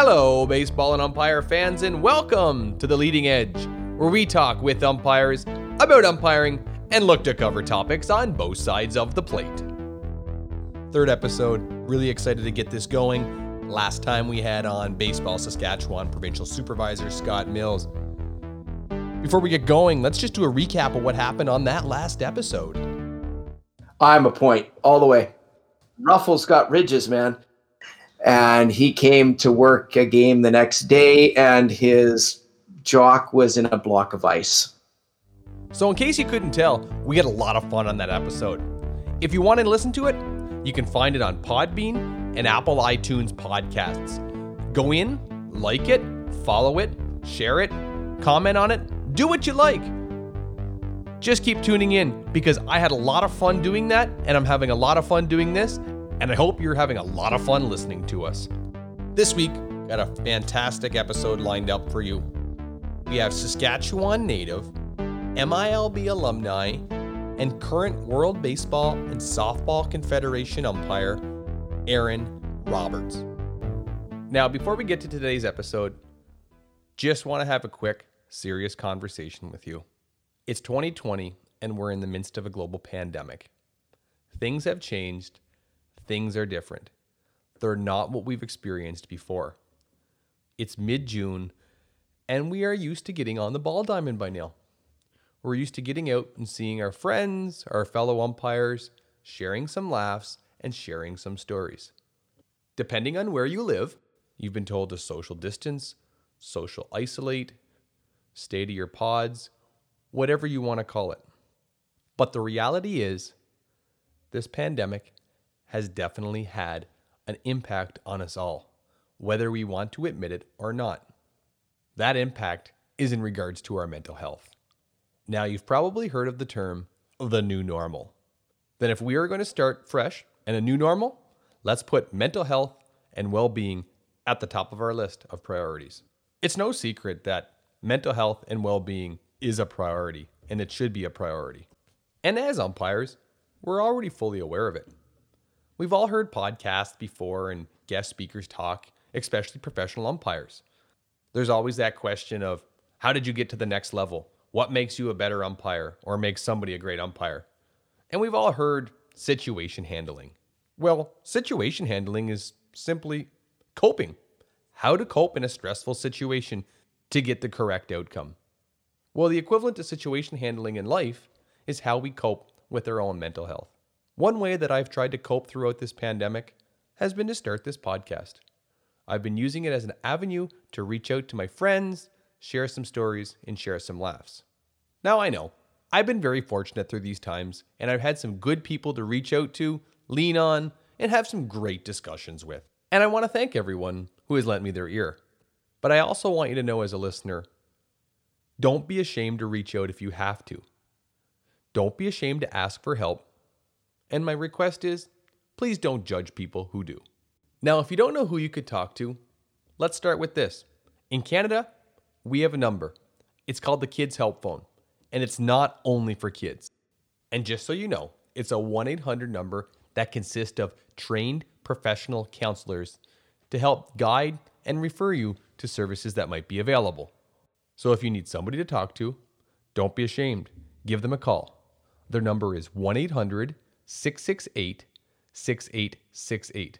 Hello, baseball and umpire fans, and welcome to The Leading Edge, where we talk with umpires about umpiring and look to cover topics on both sides of the plate. Third episode, really excited to get this going. Last time we had on Baseball Saskatchewan Provincial Supervisor Scott Mills. Before we get going, let's just do a recap of what happened on that last episode. I'm a point all the way. Ruffles got ridges, man. And he came to work a game the next day, and his jock was in a block of ice. So, in case you couldn't tell, we had a lot of fun on that episode. If you want to listen to it, you can find it on Podbean and Apple iTunes podcasts. Go in, like it, follow it, share it, comment on it, do what you like. Just keep tuning in because I had a lot of fun doing that, and I'm having a lot of fun doing this, and I hope you're having a lot of fun listening to us. This week, got a fantastic episode lined up for you. We have Saskatchewan native, MILB alumni, and current World Baseball and Softball Confederation umpire, Aaron Roberts. Now, before we get to today's episode, just want to have a quick, serious conversation with you. It's 2020, and we're in the midst of a global pandemic. Things have changed, things are different. They're not what we've experienced before. It's mid June, and we are used to getting on the ball diamond by now. We're used to getting out and seeing our friends, our fellow umpires, sharing some laughs, and sharing some stories. Depending on where you live, you've been told to social distance, social isolate, stay to your pods, whatever you want to call it. But the reality is, this pandemic has definitely had an impact on us all, whether we want to admit it or not. That impact is in regards to our mental health. Now, you've probably heard of the term the new normal. Then, if we are going to start fresh and a new normal, let's put mental health and well being at the top of our list of priorities. It's no secret that mental health and well being is a priority, and it should be a priority. And as umpires, we're already fully aware of it. We've all heard podcasts before and guest speakers talk, especially professional umpires. There's always that question of how did you get to the next level? What makes you a better umpire or makes somebody a great umpire? And we've all heard situation handling. Well, situation handling is simply coping. How to cope in a stressful situation to get the correct outcome. Well, the equivalent to situation handling in life is how we cope with our own mental health. One way that I've tried to cope throughout this pandemic has been to start this podcast. I've been using it as an avenue to reach out to my friends, share some stories, and share some laughs. Now, I know I've been very fortunate through these times, and I've had some good people to reach out to, lean on, and have some great discussions with. And I want to thank everyone who has lent me their ear. But I also want you to know as a listener don't be ashamed to reach out if you have to. Don't be ashamed to ask for help and my request is please don't judge people who do. Now, if you don't know who you could talk to, let's start with this. In Canada, we have a number. It's called the Kids Help Phone, and it's not only for kids. And just so you know, it's a 1 800 number that consists of trained professional counselors to help guide and refer you to services that might be available. So if you need somebody to talk to, don't be ashamed. Give them a call. Their number is 1 800 668 6868.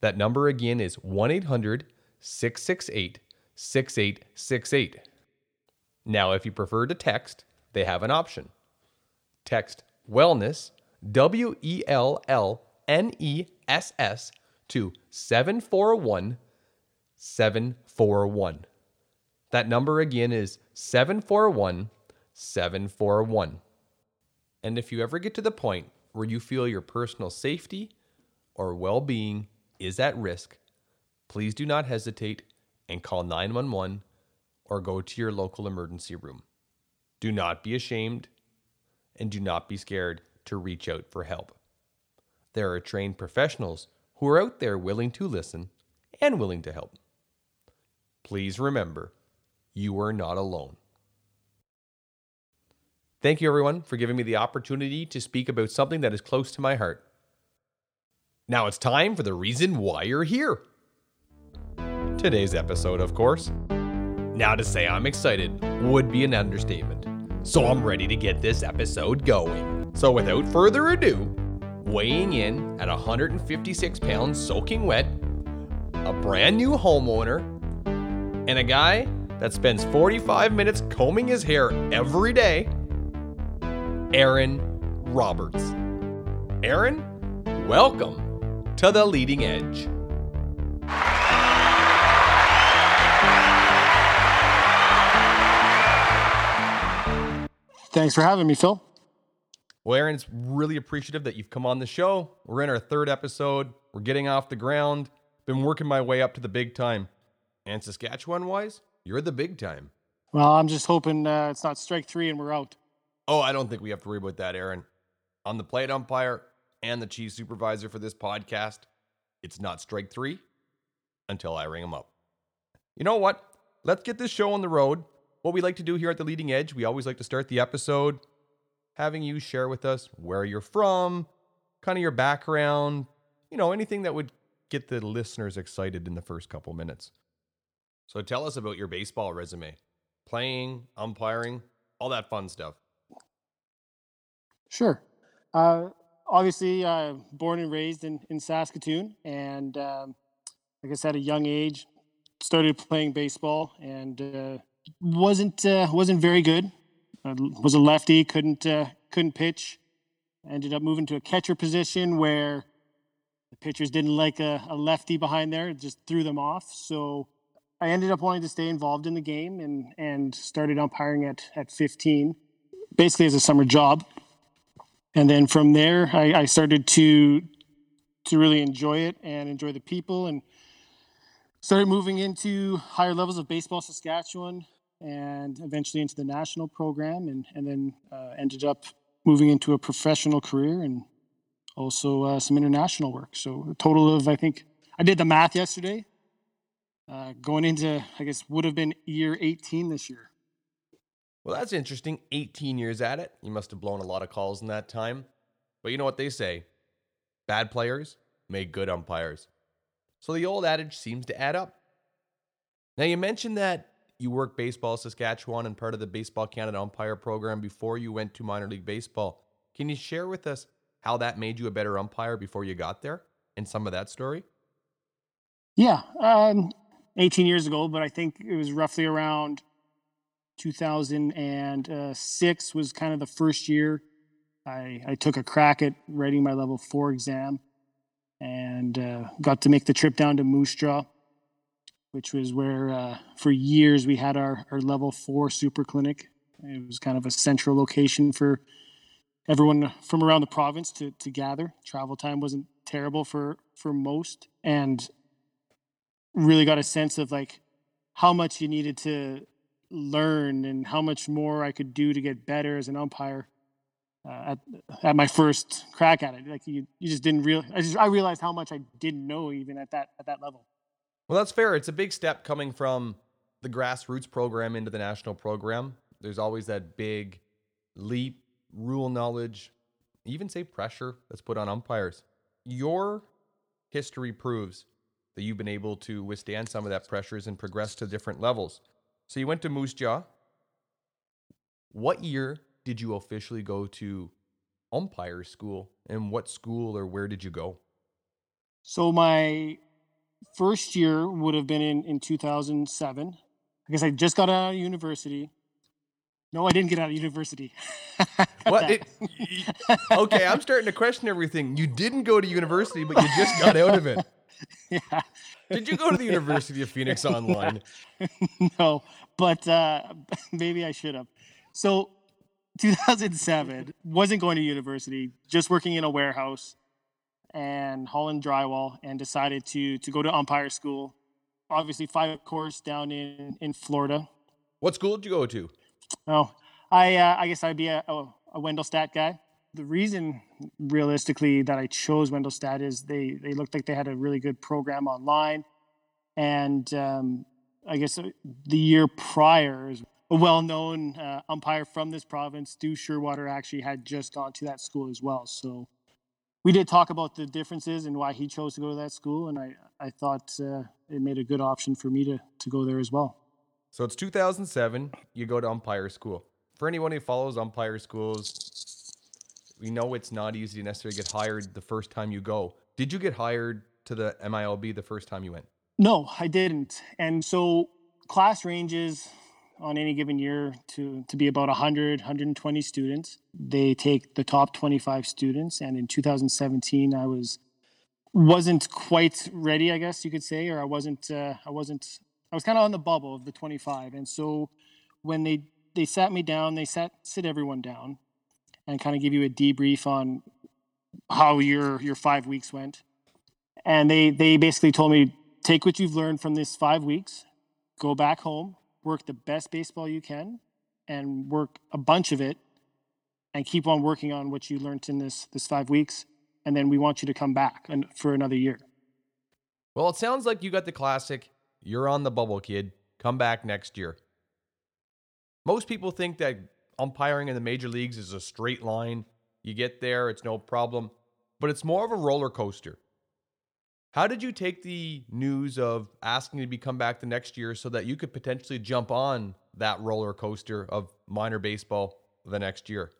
That number again is 1 800 668 6868. Now, if you prefer to text, they have an option. Text wellness, W E L L N E S S, to 741 741. That number again is 741 741. And if you ever get to the point where you feel your personal safety or well being is at risk, please do not hesitate and call 911 or go to your local emergency room. Do not be ashamed and do not be scared to reach out for help. There are trained professionals who are out there willing to listen and willing to help. Please remember, you are not alone. Thank you, everyone, for giving me the opportunity to speak about something that is close to my heart. Now it's time for the reason why you're here. today's episode, of course. Now, to say I'm excited would be an understatement, so I'm ready to get this episode going. So, without further ado, weighing in at 156 pounds soaking wet, a brand new homeowner, and a guy that spends 45 minutes combing his hair every day, Aaron Roberts. Aaron, welcome to the leading edge. Thanks for having me, Phil. Well, Aaron, it's really appreciative that you've come on the show. We're in our third episode. We're getting off the ground. Been working my way up to the big time. And Saskatchewan wise, you're the big time. Well, I'm just hoping uh, it's not strike three and we're out. Oh, I don't think we have to worry about that, Aaron. I'm the plate umpire and the chief supervisor for this podcast. It's not strike three until I ring him up. You know what? Let's get this show on the road. What we like to do here at the Leading Edge, we always like to start the episode having you share with us where you're from, kind of your background, you know, anything that would get the listeners excited in the first couple minutes. So tell us about your baseball resume, playing, umpiring, all that fun stuff. Sure. Uh, obviously, uh, born and raised in, in Saskatoon, and um, like I said, at a young age, started playing baseball and uh, wasn't uh, wasn't very good. I was a lefty, couldn't uh, couldn't pitch. Ended up moving to a catcher position where the pitchers didn't like a, a lefty behind there, just threw them off. So I ended up wanting to stay involved in the game and and started umpiring at at 15, basically as a summer job. And then from there, I, I started to to really enjoy it and enjoy the people and started moving into higher levels of baseball Saskatchewan and eventually into the national program and, and then uh, ended up moving into a professional career and also uh, some international work. So a total of, I think, I did the math yesterday. Uh, going into, I guess, would have been year 18 this year. Well, that's interesting. 18 years at it. You must have blown a lot of calls in that time. But you know what they say bad players make good umpires. So the old adage seems to add up. Now, you mentioned that you worked baseball Saskatchewan and part of the Baseball Canada umpire program before you went to minor league baseball. Can you share with us how that made you a better umpire before you got there and some of that story? Yeah, um, 18 years ago, but I think it was roughly around 2006 was kind of the first year I, I took a crack at writing my level four exam and uh, got to make the trip down to Moose Jaw, which was where uh, for years we had our, our level four super clinic. It was kind of a central location for everyone from around the province to, to gather. Travel time wasn't terrible for, for most, and really got a sense of like how much you needed to learn and how much more I could do to get better as an umpire uh, at at my first crack at it. Like you, you just didn't real. I just I realized how much I didn't know even at that at that level. Well, that's fair. It's a big step coming from the grassroots program into the national program. There's always that big leap, rule knowledge, even say pressure that's put on umpires. Your history proves that you've been able to withstand some of that pressures and progress to different levels. So you went to Moose Jaw. What year did you officially go to umpire school and what school or where did you go? So my first year would have been in, in 2007. I guess I just got out of university. No, I didn't get out of university. what? It, okay, I'm starting to question everything. You didn't go to university, but you just got out of it. Yeah. Did you go to the University of Phoenix online? no, but uh, maybe I should have. So 2007 wasn't going to university just working in a warehouse and hauling drywall and decided to to go to umpire school. Obviously five course down in in florida. What school did you go to? Oh i uh, i guess i'd be a, a, a wendelstedt guy the reason realistically that i chose wendelstedt is they they looked like they had a really good program online and um, i guess uh, the year prior a well-known uh, umpire from this province, Stu Scheurwater, actually had just gone to that school as well. So we did talk about the differences and why he chose to go to that school, and I I thought uh, it made a good option for me to to go there as well. So it's 2007. You go to umpire school. For anyone who follows umpire schools, we know it's not easy to necessarily get hired the first time you go. Did you get hired to the MILB the first time you went? No, I didn't. And so class ranges on any given year to, to be about 100, 120 students. They take the top 25 students. And in 2017, I was wasn't quite ready, I guess you could say, or I wasn't, uh, I wasn't, I was kind of on the bubble of the 25. And so when they, they sat me down, they sat, sit everyone down and kind of give you a debrief on how your, your five weeks went. And they, they basically told me, take what you've learned from this five weeks, go back home, work the best baseball you can, and work a bunch of it, and keep on working on what you learned in this this five weeks. And then we want you to come back and for another year. Well, it sounds like you got the classic. You're on the bubble, kid. Come back next year. Most people think that umpiring in the major leagues is a straight line. You get there, it's no problem. But it's more of a roller coaster. How did you take the news of asking to be come back the next year so that you could potentially jump on that roller coaster of minor baseball the next year?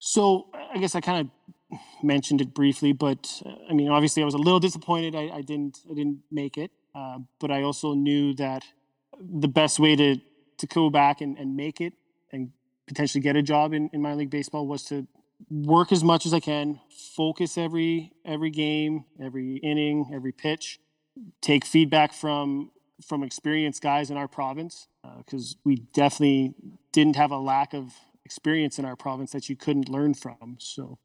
So I guess I kind of mentioned it briefly, but I mean, obviously, I was a little disappointed. I, I didn't, I didn't make it, uh, but I also knew that the best way to to go back and, and make it and potentially get a job in, in minor league baseball was to work as much as I can, focus every every game, every inning, every pitch, take feedback from from experienced guys in our province because uh, we definitely didn't have a lack of experience in our province that you couldn't learn from. So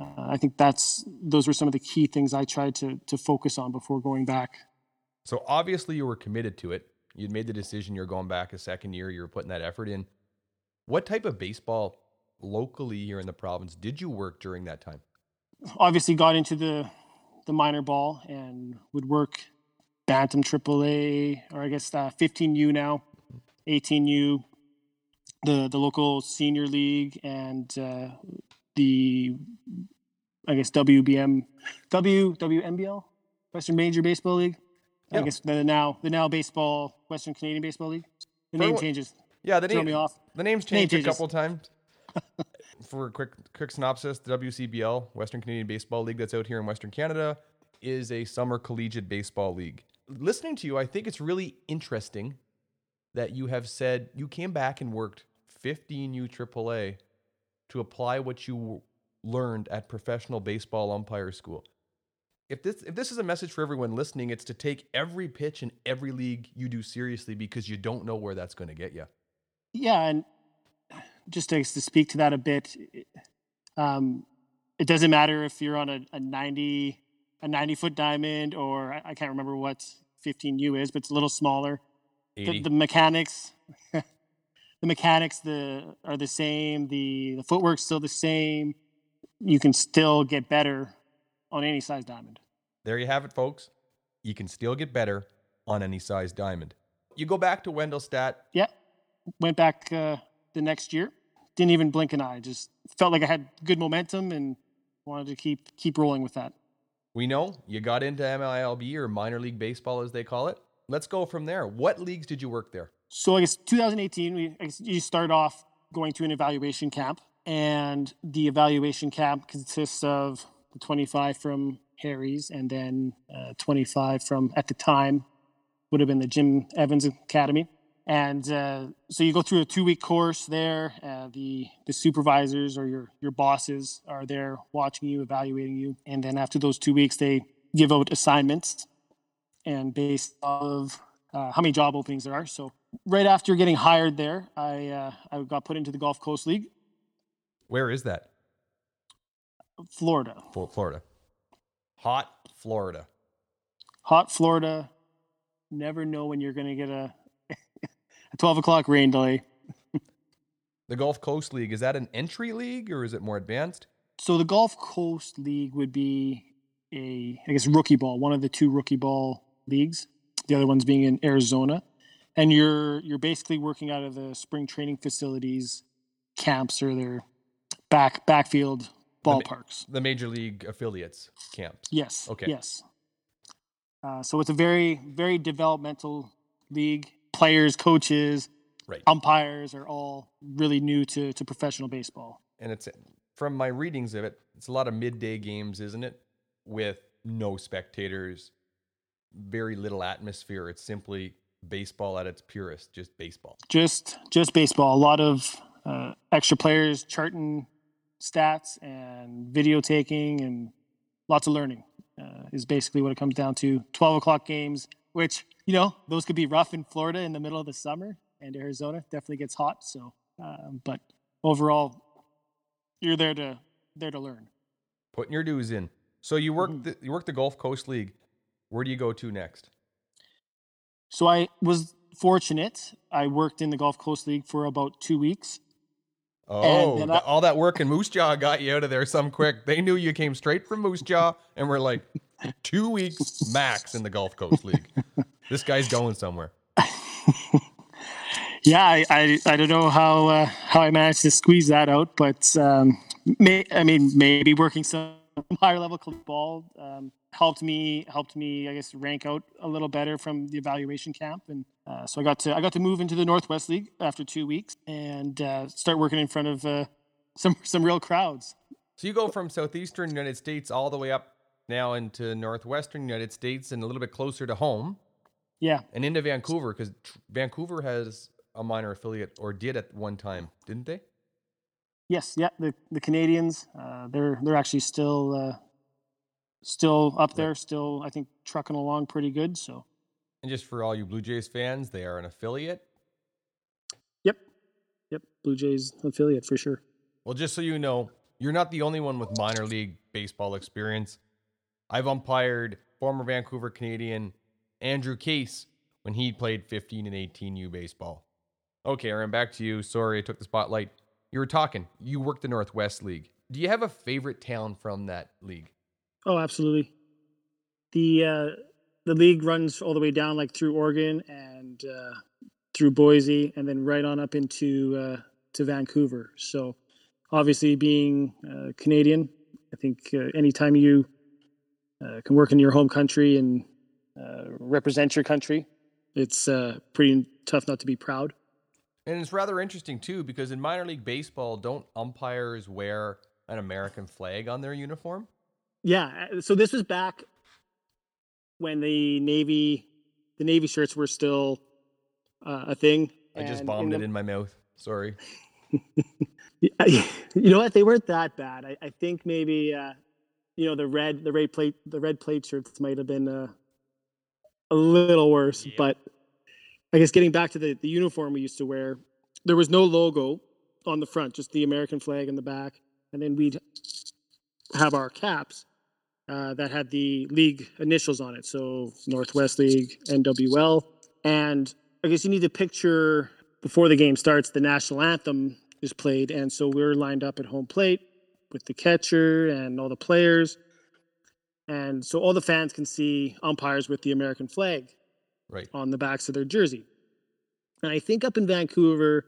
uh, I think that's those were some of the key things I tried to to focus on before going back. So obviously you were committed to it. You'd made the decision you're going back a second year, you were putting that effort in. What type of baseball locally here in the province did you work during that time? Obviously, got into the the minor ball and would work Bantam AAA, or I guess uh, 15U now, 18U, the the local senior league, and uh, the I guess WBM, W WNBL, Western Major Baseball League. Yeah. I guess the now the now baseball Western Canadian Baseball League. The name changes. Yeah, the name. The name's changed name a couple times. For a quick quick synopsis, the WCBL, Western Canadian Baseball League that's out here in Western Canada, is a summer collegiate baseball league. Listening to you, I think it's really interesting that you have said you came back and worked 15U AAA to apply what you learned at professional baseball umpire school. If this if this is a message for everyone listening, it's to take every pitch in every league you do seriously because you don't know where that's going to get you. Yeah, and just to, to speak to that a bit, um, it doesn't matter if you're on a, a 90 a 90 foot diamond or I, I can't remember what 15U is, but it's a little smaller. The, the, mechanics, the mechanics, the are the same. The the footwork's still the same. You can still get better on any size diamond. There you have it, folks. You can still get better on any size diamond. You go back to Wendelstedt. Yeah, went back uh, the next year. Didn't even blink an eye. Just felt like I had good momentum and wanted to keep keep rolling with that. We know you got into MILB or minor league baseball as they call it. Let's go from there. What leagues did you work there? So I guess 2018, we I guess you start off going to an evaluation camp, and the evaluation camp consists of 25 from Harry's and then uh, 25 from at the time would have been the Jim Evans Academy. And uh, so you go through a two week course there. Uh, the the supervisors or your your bosses are there watching you, evaluating you, and then after those two weeks, they give out assignments, and based of uh, how many job openings there are. So right after getting hired there, I uh, I got put into the Gulf Coast League. Where is that? Florida. Florida. Hot Florida. Hot Florida. Never know when you're going to get a a 12 o'clock rain delay. the Gulf Coast League, is that an entry league or is it more advanced? So the Gulf Coast League would be a, I guess, rookie ball, one of the two rookie ball leagues. The other one's being in Arizona. And you're you're basically working out of the spring training facilities, camps or their back backfield ballparks. The major league affiliates camps. Yes. Okay. Yes. Uh, so it's a very, very developmental league. Players, coaches, Right. umpires are all really new to, to professional baseball. and it's from my readings of it, it's a lot of midday games, isn't it? With no spectators, very little atmosphere. It's simply baseball at its purest, just baseball. Just, just baseball. A lot of uh, extra players charting stats and video taking and lots of learning uh, is basically what it comes down to. 12 o'clock games, which, you know, those could be rough in Florida in the middle of the summer and Arizona definitely gets hot. So, um, but overall, you're there to, there to learn. Putting your dues in. So you work Mhm. the, you work the Gulf Coast League. Where do you go to next? So I was fortunate. I worked in the Gulf Coast League for about two weeks. Oh, I- all that work in Moose Jaw got you out of there some quick. They knew you came straight from Moose Jaw and were like two weeks max in the Gulf Coast League. This guy's going somewhere. Yeah, I, I, I don't know how uh, how I managed to squeeze that out, but um, may, I mean maybe working some higher level ball um, helped me helped me I guess rank out a little better from the evaluation camp, and uh, so I got to I got to move into the Northwest League after two weeks and uh, start working in front of uh, some some real crowds. So you go from southeastern United States all the way up now into northwestern United States and a little bit closer to home Yeah, and into Vancouver because Vancouver has a minor affiliate or did at one time, didn't they? Yes, yeah, the the Canadians, uh, they're they're actually still uh, still up there, still I think trucking along pretty good. So And just for all you Blue Jays fans, they are an affiliate. yep, yep, Blue Jays affiliate for sure. Well, just so you know, you're not the only one with minor league baseball experience. I've umpired former Vancouver Canadian Andrew Case when he played 15 and 18U baseball. Okay, Aaron, back to you. Sorry, I took the spotlight. You were talking. You worked the Northwest League. Do you have a favorite town from that league? Oh, absolutely. The uh, the league runs all the way down like through Oregon and uh, through Boise, and then right on up into uh, to Vancouver. So, obviously, being uh, Canadian, I think uh, anytime you can work in your home country and uh, represent your country, it's uh, pretty tough not to be proud. And it's rather interesting too because in minor league baseball, don't umpires wear an American flag on their uniform? Yeah. uh, So this was back when the Navy, the Navy shirts were still uh, a thing. I just bombed in it the- in my mouth. Sorry. You know what? They weren't that bad. I, I think maybe uh, you know the red, the red plate, the red plate shirts might have been uh, a little worse. Yeah. But I guess getting back to the the uniform we used to wear, there was no logo on the front, just the American flag in the back, and then we'd have our caps uh, that had the league initials on it. So Northwest League, NWL, and I guess you need to picture before the game starts, the national anthem is played, and so we're lined up at home plate with the catcher and all the players, and so all the fans can see umpires with the American flag Right. on the backs of their jersey. And I think up in Vancouver,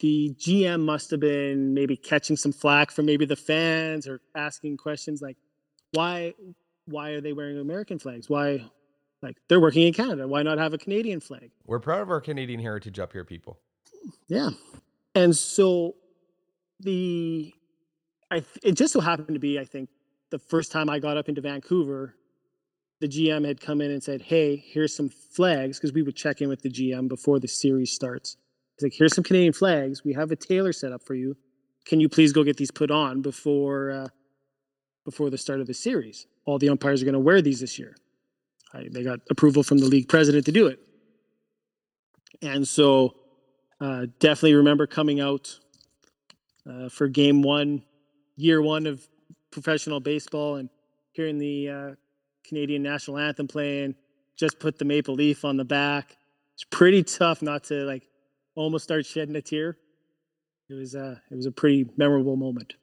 the GM must have been maybe catching some flack from maybe the fans or asking questions like, why why are they wearing American flags? Why like they're working in Canada. Why not have a Canadian flag? We're proud of our Canadian heritage up here, people. Yeah. And so the I it just so happened to be I think the first time I got up into Vancouver, the GM had come in and said, "Hey, here's some flags because we would check in with the GM before the series starts. He's like, "Here's some Canadian flags. We have a tailor set up for you. Can you please go get these put on before uh, before the start of the series? All the umpires are going to wear these this year." I, they got approval from the league president to do it, and so uh, definitely remember coming out uh, for game one, year one of professional baseball, and hearing the uh, Canadian national anthem playing. Just put the maple leaf on the back. It's pretty tough not to like almost start shedding a tear. It was uh, it was a pretty memorable moment.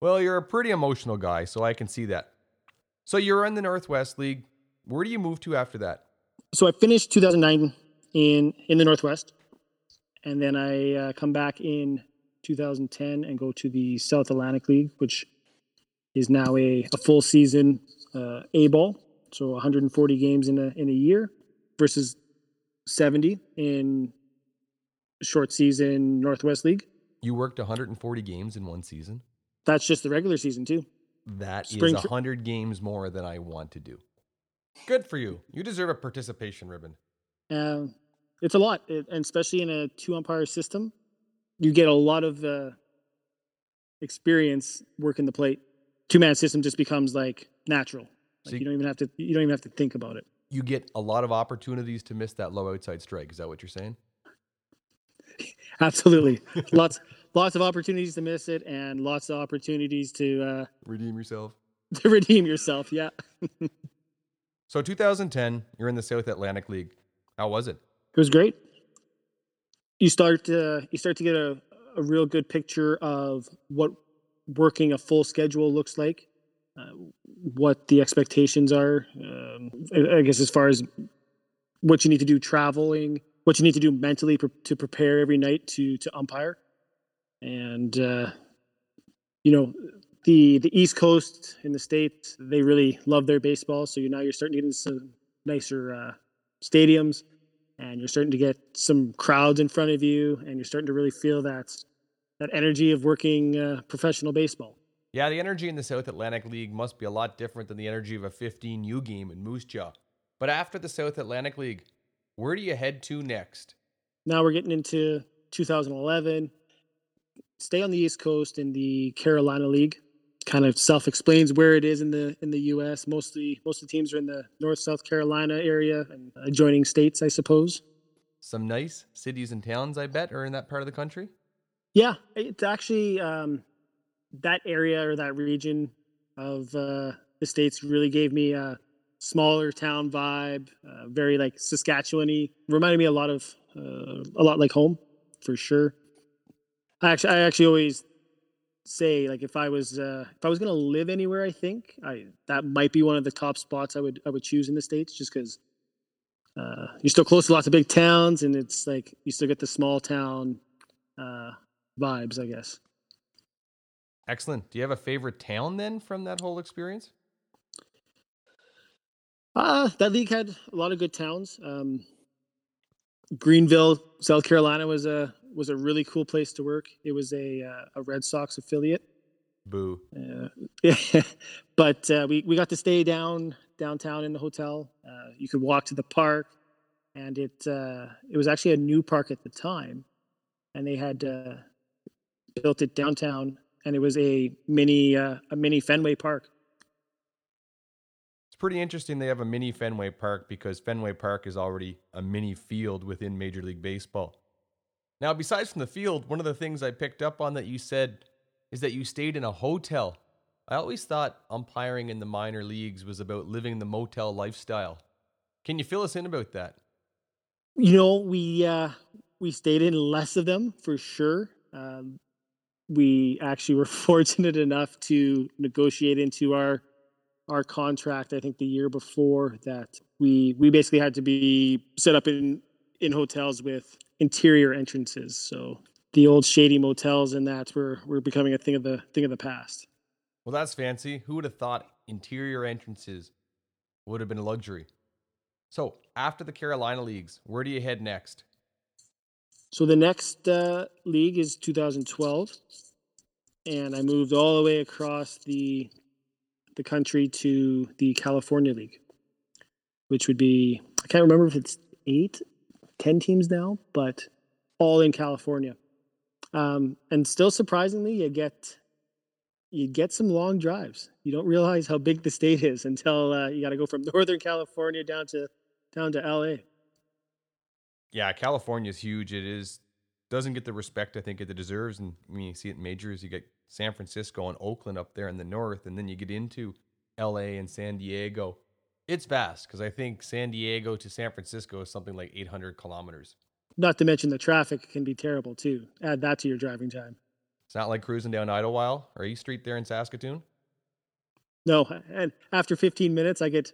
Well, you're a pretty emotional guy, so I can see that. So you're in the Northwest League. Where do you move to after that? So I finished 2009 in in the Northwest, and then I uh, come back in 2010 and go to the South Atlantic League, which is now a, a full season uh, A ball, so 140 games in a in a year versus 70 in short season Northwest League. You worked 140 games in one season. That's just the regular season too. That Spring is tr- 100 games more than I want to do. Good for you. You deserve a participation ribbon. Uh, it's a lot, it, and especially in a two umpire system, you get a lot of uh, experience working the plate. Two man system just becomes like natural. Like So you don't even have to. You don't even have to think about it. You get a lot of opportunities to miss that low outside strike. Is that what you're saying? Absolutely, lots lots of opportunities to miss it, and lots of opportunities to uh, Redeem yourself. to redeem yourself. Yeah, So 2010, you're in the South Atlantic League. How was it? it was great. You start uh, you start to get a, a real good picture of what working a full schedule looks like, uh, what the expectations are. Um, I I guess as far as what you need to do traveling, what you need to do mentally pre- to prepare every night to to umpire, and uh, you know the the East Coast in the states they really love their baseball. So you now you're starting to get into some nicer uh, stadiums, and you're starting to get some crowds in front of you, and you're starting to really feel that that energy of working uh, professional baseball. Yeah, the energy in the South Atlantic League must be a lot different than the energy of a 15U game in Moose Jaw. But after the South Atlantic League, where do you head to next? Now we're getting into 2011. Stay on the East Coast in the Carolina League. Kind of self-explains where it is in the in the U.S. Mostly, most of the teams are in the North South Carolina area and adjoining states, I suppose. Some nice cities and towns, I bet, are in that part of the country. Yeah, it's actually um, that area or that region of uh, the states really gave me a smaller town vibe, uh, very like Saskatchewan-y. Reminded me a lot of uh, a lot like home, for sure. I actually, I actually always say like if I was uh, if I was gonna live anywhere, I think I that might be one of the top spots I would I would choose in the states, just because uh, you're still close to lots of big towns, and it's like you still get the small town uh, vibes, I guess. Excellent. Do you have a favorite town then from that whole experience? Uh, that league had a lot of good towns. Um, Greenville, South Carolina was a was a really cool place to work. It was a uh, a Red Sox affiliate. Boo. Uh, yeah, but uh, we we got to stay down downtown in the hotel. Uh, you could walk to the park, and it uh, it was actually a new park at the time, and they had uh, built it downtown, and it was a mini uh, a mini Fenway Park. It's pretty interesting they have a mini Fenway Park because Fenway Park is already a mini field within Major League Baseball. Now, besides from the field, one of the things I picked up on that you said is that you stayed in a hotel. I always thought umpiring in the minor leagues was about living the motel lifestyle. Can you fill us in about that? You know, we uh, we stayed in less of them for sure. Um, we actually were fortunate enough to negotiate into our our contract. I think the year before that we we basically had to be set up in in hotels with interior entrances. So the old shady motels and that were were becoming a thing of the thing of the past. Well, that's fancy. Who would have thought interior entrances would have been a luxury? So, after the Carolina leagues, where do you head next? So the next uh, league is 2012, and I moved all the way across the the country to the California League, which would be I can't remember if it's eight, ten teams now, but all in California. Um, and still surprisingly, you get you get some long drives. You don't realize how big the state is until uh, you got to go from Northern California down to down to LA. Yeah, California's huge. It is doesn't get the respect I think it deserves. And when you see it in majors, you get San Francisco and Oakland up there in the north, and then you get into LA and San Diego. It's vast because I think San Diego to San Francisco is something like 800 kilometers. Not to mention the traffic can be terrible too. Add that to your driving time. It's not like cruising down Idylwyld or East Street there in Saskatoon. No, and after 15 minutes, I get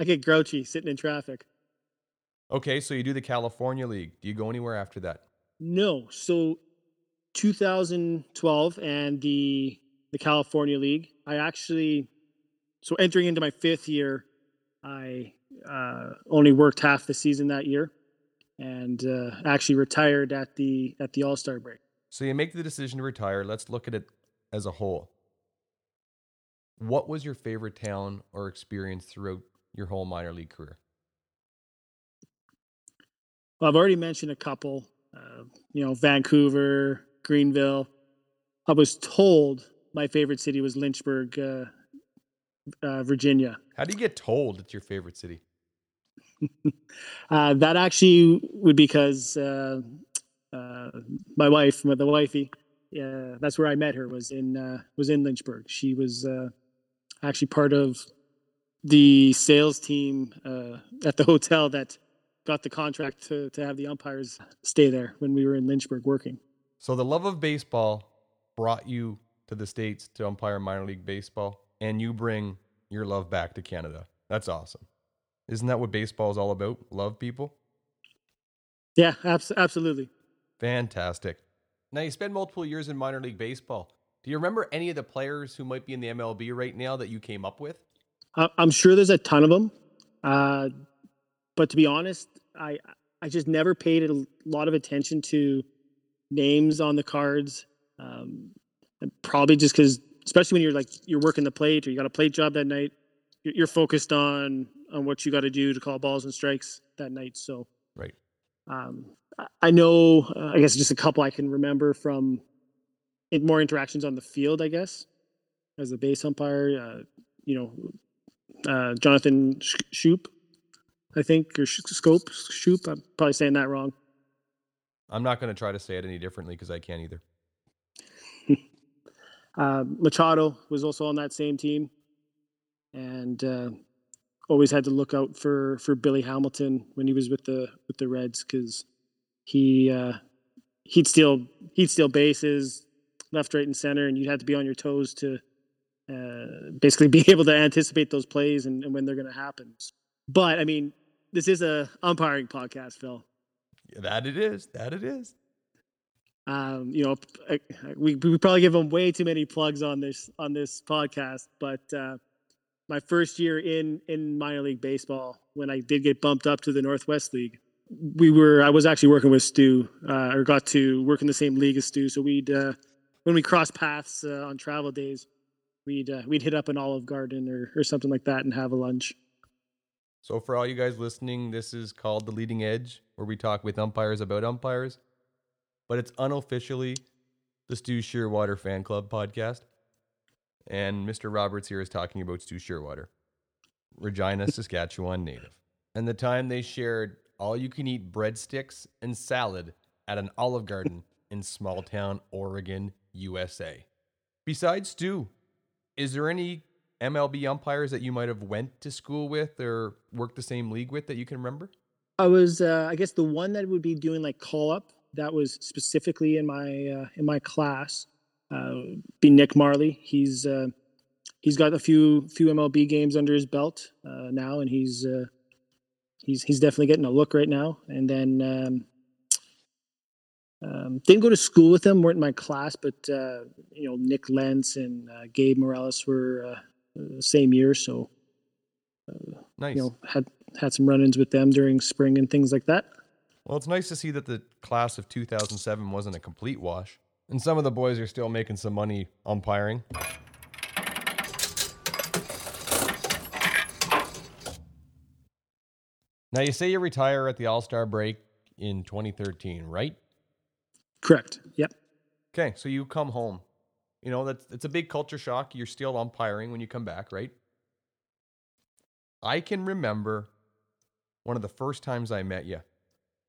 I get grouchy sitting in traffic. Okay, so you do the California League. Do you go anywhere after that? No, so 2012 and the the California League. I actually so entering into my fifth year, I uh, only worked half the season that year, and uh, actually retired at the at the All Star break. So you make the decision to retire. Let's look at it as a whole. What was your favorite town or experience throughout your whole minor league career? Well, I've already mentioned a couple. Uh, you know, Vancouver, Greenville. I was told my favorite city was Lynchburg, uh, uh, Virginia. How do you get told it's your favorite city? uh, that actually would be because uh, uh, my wife, the wifey, yeah, that's where I met her. Was in uh, was in Lynchburg. She was uh, actually part of the sales team uh, at the hotel that got the contract to to have the umpires stay there when we were in Lynchburg working. So the love of baseball brought you to the states to umpire minor league baseball, and you bring your love back to Canada. That's awesome. Isn't that what baseball is all about? Love people. Yeah, abs- absolutely. Fantastic. Now you spent multiple years in minor league baseball. Do you remember any of the players who might be in the MLB right now that you came up with? I'm sure there's a ton of them, uh, but to be honest, I I just never paid a lot of attention to names on the cards. Um, probably just because, especially when you're like you're working the plate or you got a plate job that night, you're, you're focused on on what you got to do to call balls and strikes that night. So right. Um, I know, uh, I guess just a couple I can remember from it, more interactions on the field, I guess, as a base umpire. Uh, you know, uh, Jonathan Schoop, I think, or Scope, Shoop. I'm probably saying that wrong. I'm not going to try to say it any differently because I can't either. Uh, Machado was also on that same team, and uh, always had to look out for for Billy Hamilton when he was with the with the Reds because he uh, he'd steal he'd steal bases left, right, and center, and you'd have to be on your toes to uh, basically be able to anticipate those plays and, and when they're going to happen. But I mean, this is a umpiring podcast, Phil. Yeah, that it is. That it is. Um, you know, we we probably give them way too many plugs on this on this podcast, but uh, my first year in in minor league baseball, when I did get bumped up to the Northwest League, we were I was actually working with Stu, uh, or got to work in the same league as Stu. So we'd uh, when we crossed paths uh, on travel days, we'd uh, we'd hit up an Olive Garden or or something like that and have a lunch. So for all you guys listening, this is called the Leading Edge, where we talk with umpires about umpires, but it's unofficially the Stu Scheurwater Fan Club podcast. And Mr. Roberts here is talking about Stu Scheurwater, Regina, Saskatchewan native. And the time they shared all you can eat breadsticks and salad at an Olive Garden in small town Oregon, USA. Besides Stu, is there any MLB umpires that you might have went to school with or worked the same league with that you can remember? I was, uh, I guess, the one that would be doing like call up. That was specifically in my uh, in my class. Uh, be Nick Mahrley. He's uh, he's got a few few MLB games under his belt uh, now, and he's uh, he's he's definitely getting a look right now. And then um, um, didn't go to school with them, weren't in my class, but uh, you know Nick Lentz and uh, Gabe Morales were uh, the same year, so uh, nice. You know, had had some run-ins with them during spring and things like that. Well, it's nice to see that the class of 2007 wasn't a complete wash, and some of the boys are still making some money umpiring. Now, you say you retire at the All Star break in 2013, right? Correct. Yep. Okay, so you come home. You know, that's it's a big culture shock. You're still umpiring when you come back, right? I can remember one of the first times I met you.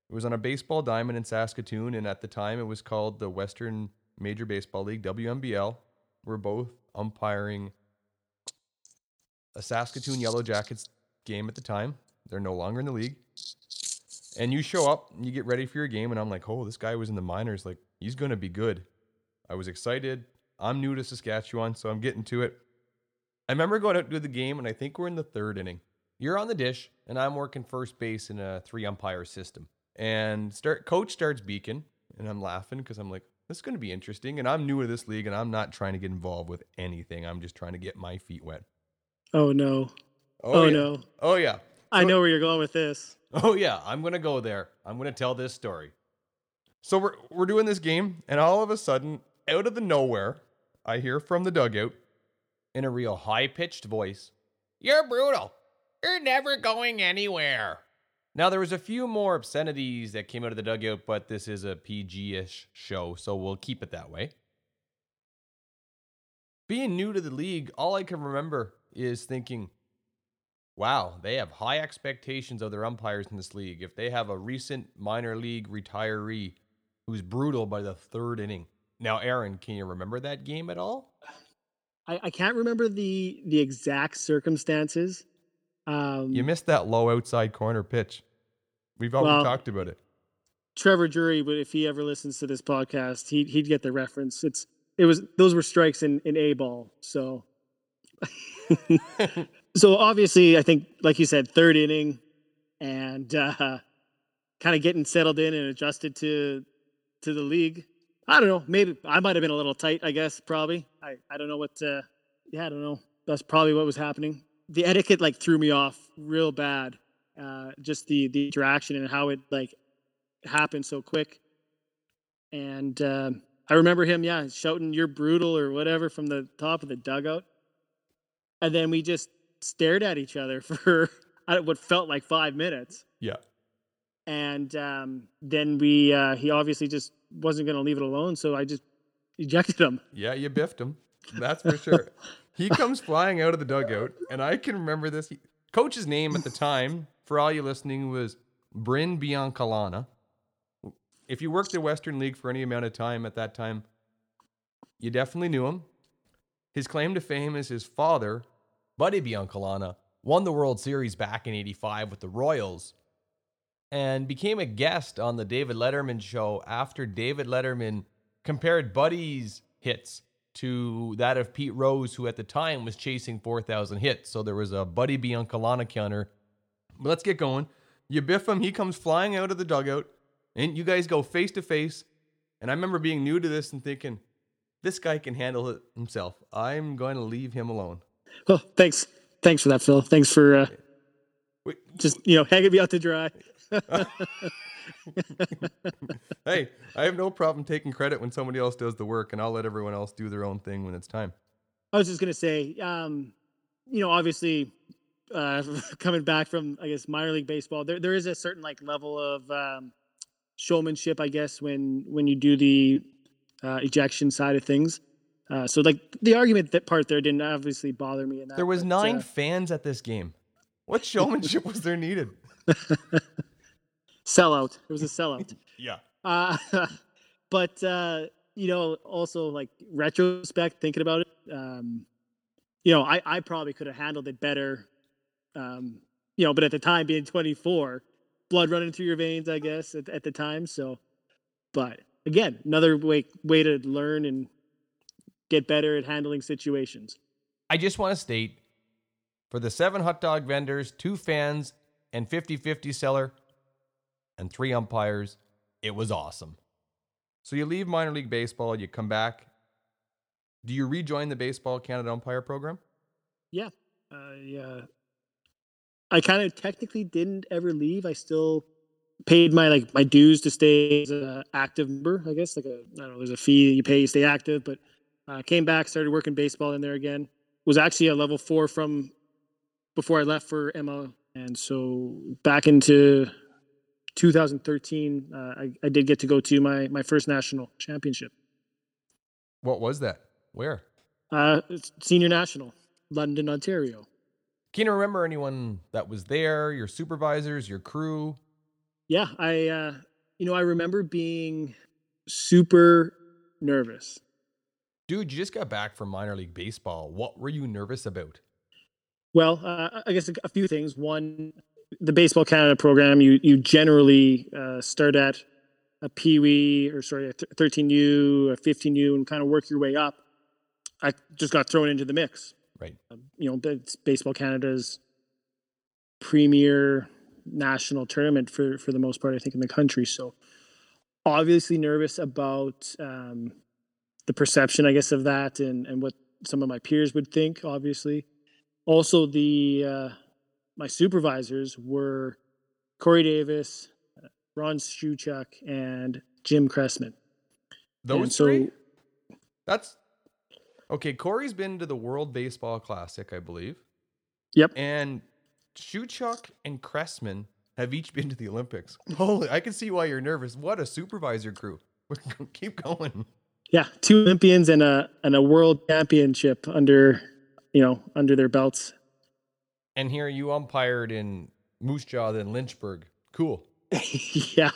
It was on a baseball diamond in Saskatoon, and at the time it was called the Western Major Baseball League, WMBL. We're both umpiring a Saskatoon Yellow Jackets game at the time. They're no longer in the league. And you show up and you get ready for your game, and I'm like, oh, this guy was in the minors. Like, he's going to be good. I was excited. I'm new to Saskatchewan, so I'm getting to it. I remember going out to the game, and I think we're in the third inning. You're on the dish, and I'm working first base in a three umpire system. And start coach starts beaking, and I'm laughing because I'm like, this is going to be interesting. And I'm new to this league and I'm not trying to get involved with anything. I'm just trying to get my feet wet. Oh no. Oh, oh yeah. no. Oh, yeah. I know where you're going with this. Oh yeah, I'm gonna go there. I'm gonna tell this story. So we're we're doing this game, and all of a sudden, out of the nowhere, I hear from the dugout in a real high pitched voice, "You're brutal. You're never going anywhere." Now there was a few more obscenities that came out of the dugout, but this is a PG-ish show, so we'll keep it that way. Being new to the league, all I can remember is thinking, wow, they have high expectations of their umpires in this league. If they have a recent minor league retiree who's brutal by the third inning. Now, Aaron, can you remember that game at all? I, I can't remember the the exact circumstances. Um, You missed that low outside corner pitch. We've already Well- talked about it. Trevor Jury, but if he ever listens to this podcast, he'd he'd get the reference. It's it was those were strikes in in a ball. So so obviously, I think like you said, third inning, and uh, kind of getting settled in and adjusted to to the league. I don't know. Maybe I might have been a little tight. I guess probably. I I don't know what. Uh, yeah, I don't know. That's probably what was happening. The etiquette like threw me off real bad. Uh, just the the interaction and how it like happened so quick. And um I remember him, yeah, shouting "You're brutal" or whatever from the top of the dugout. And then we just stared at each other for what felt like five minutes. Yeah. And um, then we, uh, he obviously just wasn't going to leave it alone, so I just ejected him. Yeah, you biffed him. That's for sure. he comes flying out of the dugout, and I can remember this. He, coach's name at the time, for all you listening, was Bryn Biancalana. If you worked the Western League for any amount of time at that time, you definitely knew him. His claim to fame is his father, Buddy Biancalana, won the World Series back in 85 with the Royals and became a guest on the David Letterman show after David Letterman compared Buddy's hits to that of Pete Rose, who at the time was chasing 4,000 hits. So there was a Buddy Biancalana counter. But let's get going. You biff him, he comes flying out of the dugout, and you guys go face to face. And I remember being new to this and thinking, this guy can handle it himself. I'm going to leave him alone. Well, thanks, thanks for that, Phil. Thanks for uh, Wait, just you know hanging me out to dry. hey, I have no problem taking credit when somebody else does the work, and I'll let everyone else do their own thing when it's time. I was just gonna say, um, you know, obviously, uh, coming back from I guess minor league baseball, there there is a certain like level of um, showmanship, I guess, when when you do the uh, ejection side of things. Uh, so like the argument that part there didn't obviously bother me. In that, There was but, nine uh, fans at this game. What showmanship was there needed? sellout. It was a sellout. Yeah. Uh, but uh, you know, also like retrospect, thinking about it, um, you know, I, I probably could have handled it better. Um, you know, but at the time being 24, blood running through your veins, I guess, at, at the time. So, but again, another way way to learn and get better at handling situations. I just want to state for the seven hot dog vendors, two fans, and 50 50 seller, and three umpires, it was awesome. So you leave minor league baseball, you come back. Do you rejoin the Baseball Canada umpire program? Yeah. Uh, yeah. I kind of technically didn't ever leave. I still paid my like my dues to stay as an active member. I guess like a I don't know. There's a fee you pay to stay active, but uh, came back, started working baseball in there again. Was actually a level four from before I left for Emma, and so back into 2013, uh, I, I did get to go to my my first national championship, What was that? Where? uh, senior national, London, Ontario. Can you remember anyone that was there, your supervisors, your crew? Yeah, I uh you know, I remember being super nervous. Dude, you just got back from minor league baseball. What were you nervous about? Well, uh, I guess a, few things. One, the Baseball Canada program, you you generally uh, start at a Pee Wee or sorry, a th- 13U, a 15U, and kind of work your way up. I just got thrown into the mix. Right. You know, it's Baseball Canada's premier national tournament for for the most part, I think, in the country. So obviously nervous about um, the perception, I guess, of that and, and what some of my peers would think, obviously. Also, the uh, my supervisors were Corey Davis, Ron Shuchuk, and Jim Cressman. Those And so- three? That's okay. Corey's been to the World Baseball Classic, I believe. Yep. And Shuchuk and Cressman have each been to the Olympics. Holy, I can see why you're nervous. What a supervisor crew. Keep going. Yeah, two Olympians and a and a world championship under you know under their belts. And here you umpired in Moose Jaw, then Lynchburg. Cool. yeah.